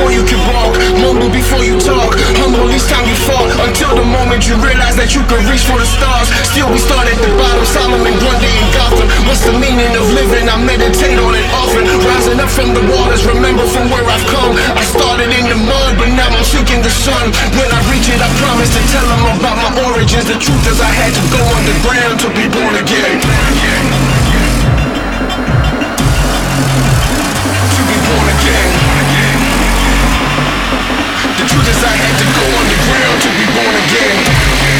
before you can walk, mumble before you talk, humble each time you fall, until the moment you realize that you can reach for the stars. Still, we start at the bottom, Solomon, Grundy, and Gotham. What's the meaning of living? I meditate on it often, rising up from the waters, remember from where I've come. I started in the mud, but now I'm seeking the sun. When I reach it, I promise to tell them about my origins. The truth is, I had to go underground to be born again. To be born again much as I had to go underground to be born again.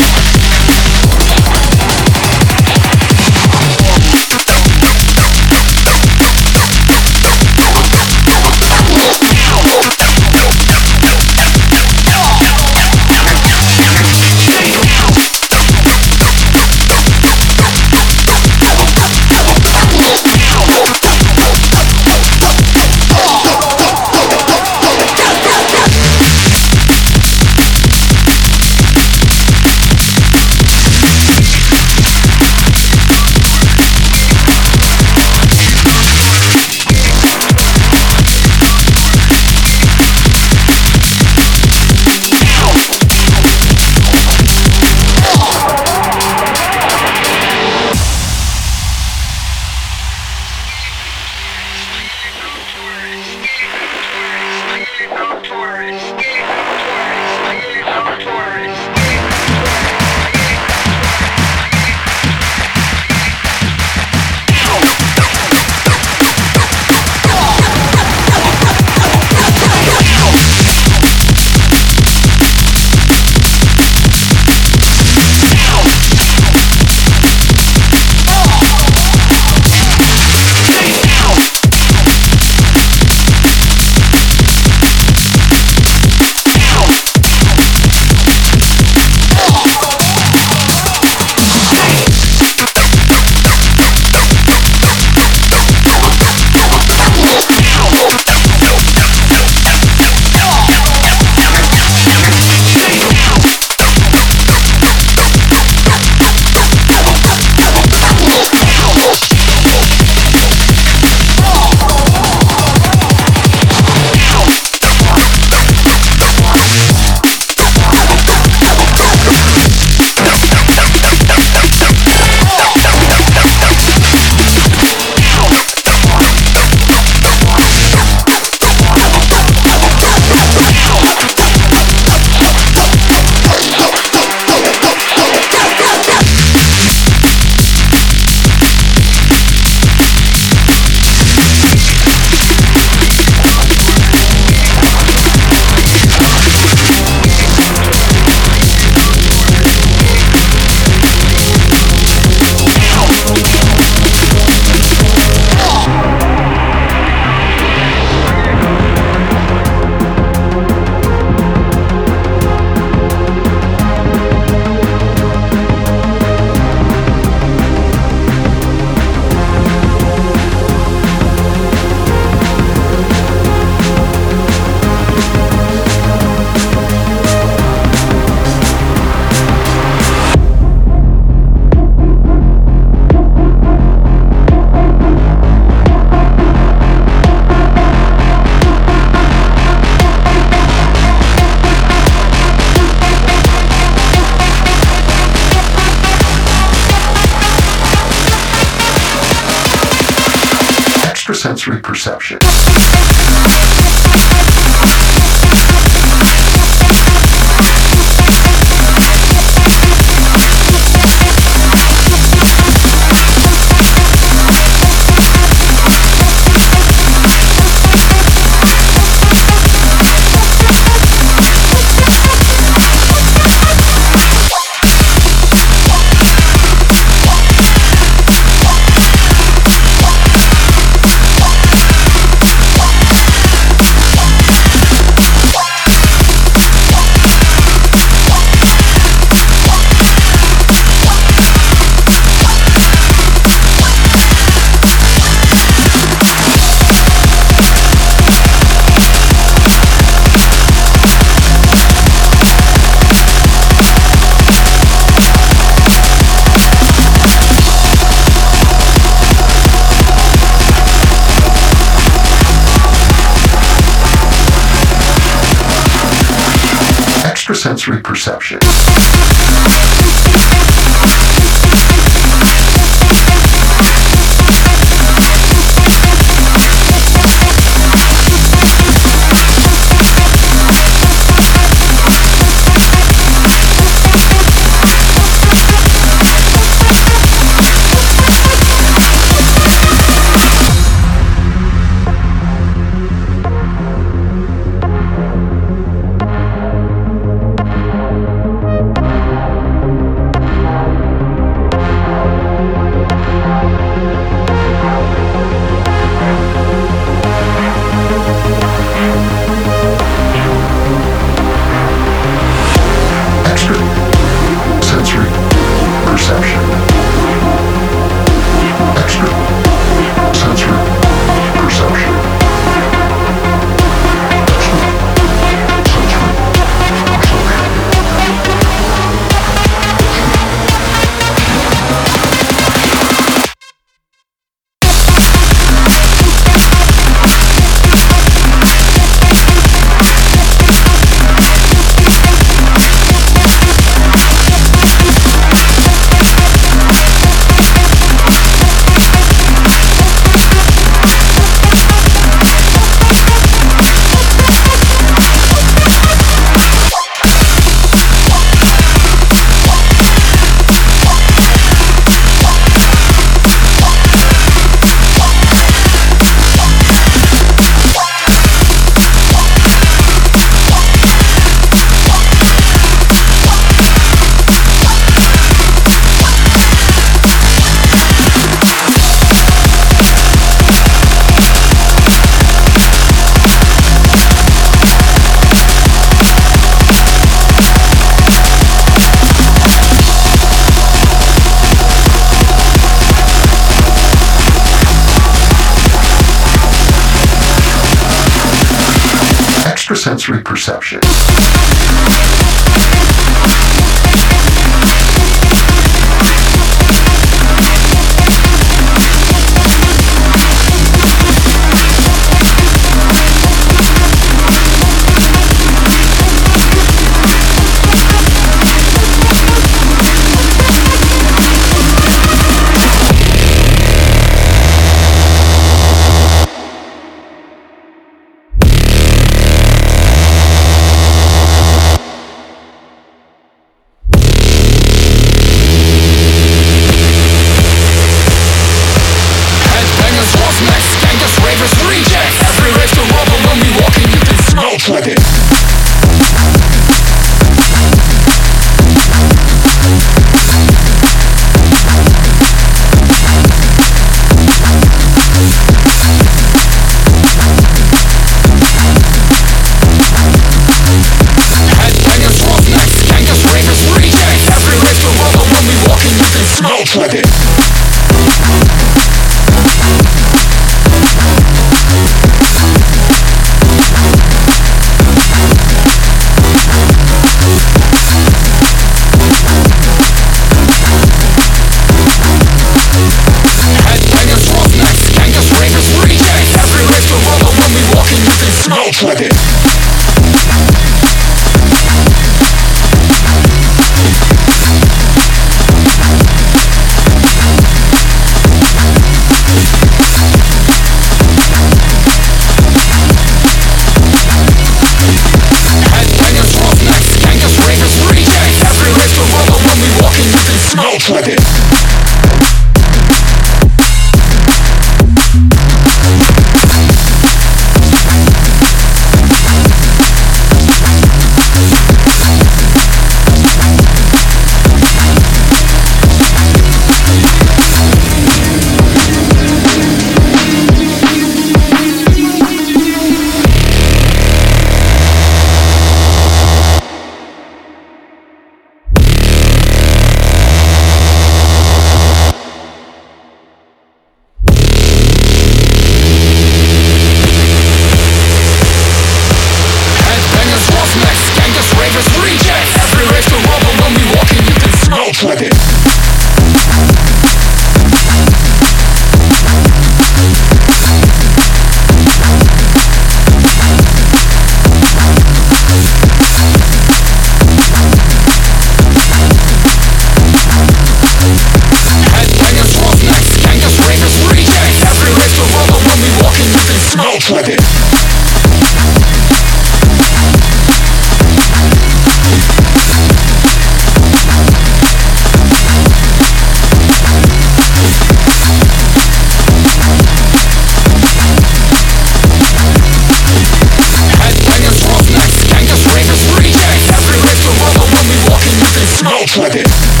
It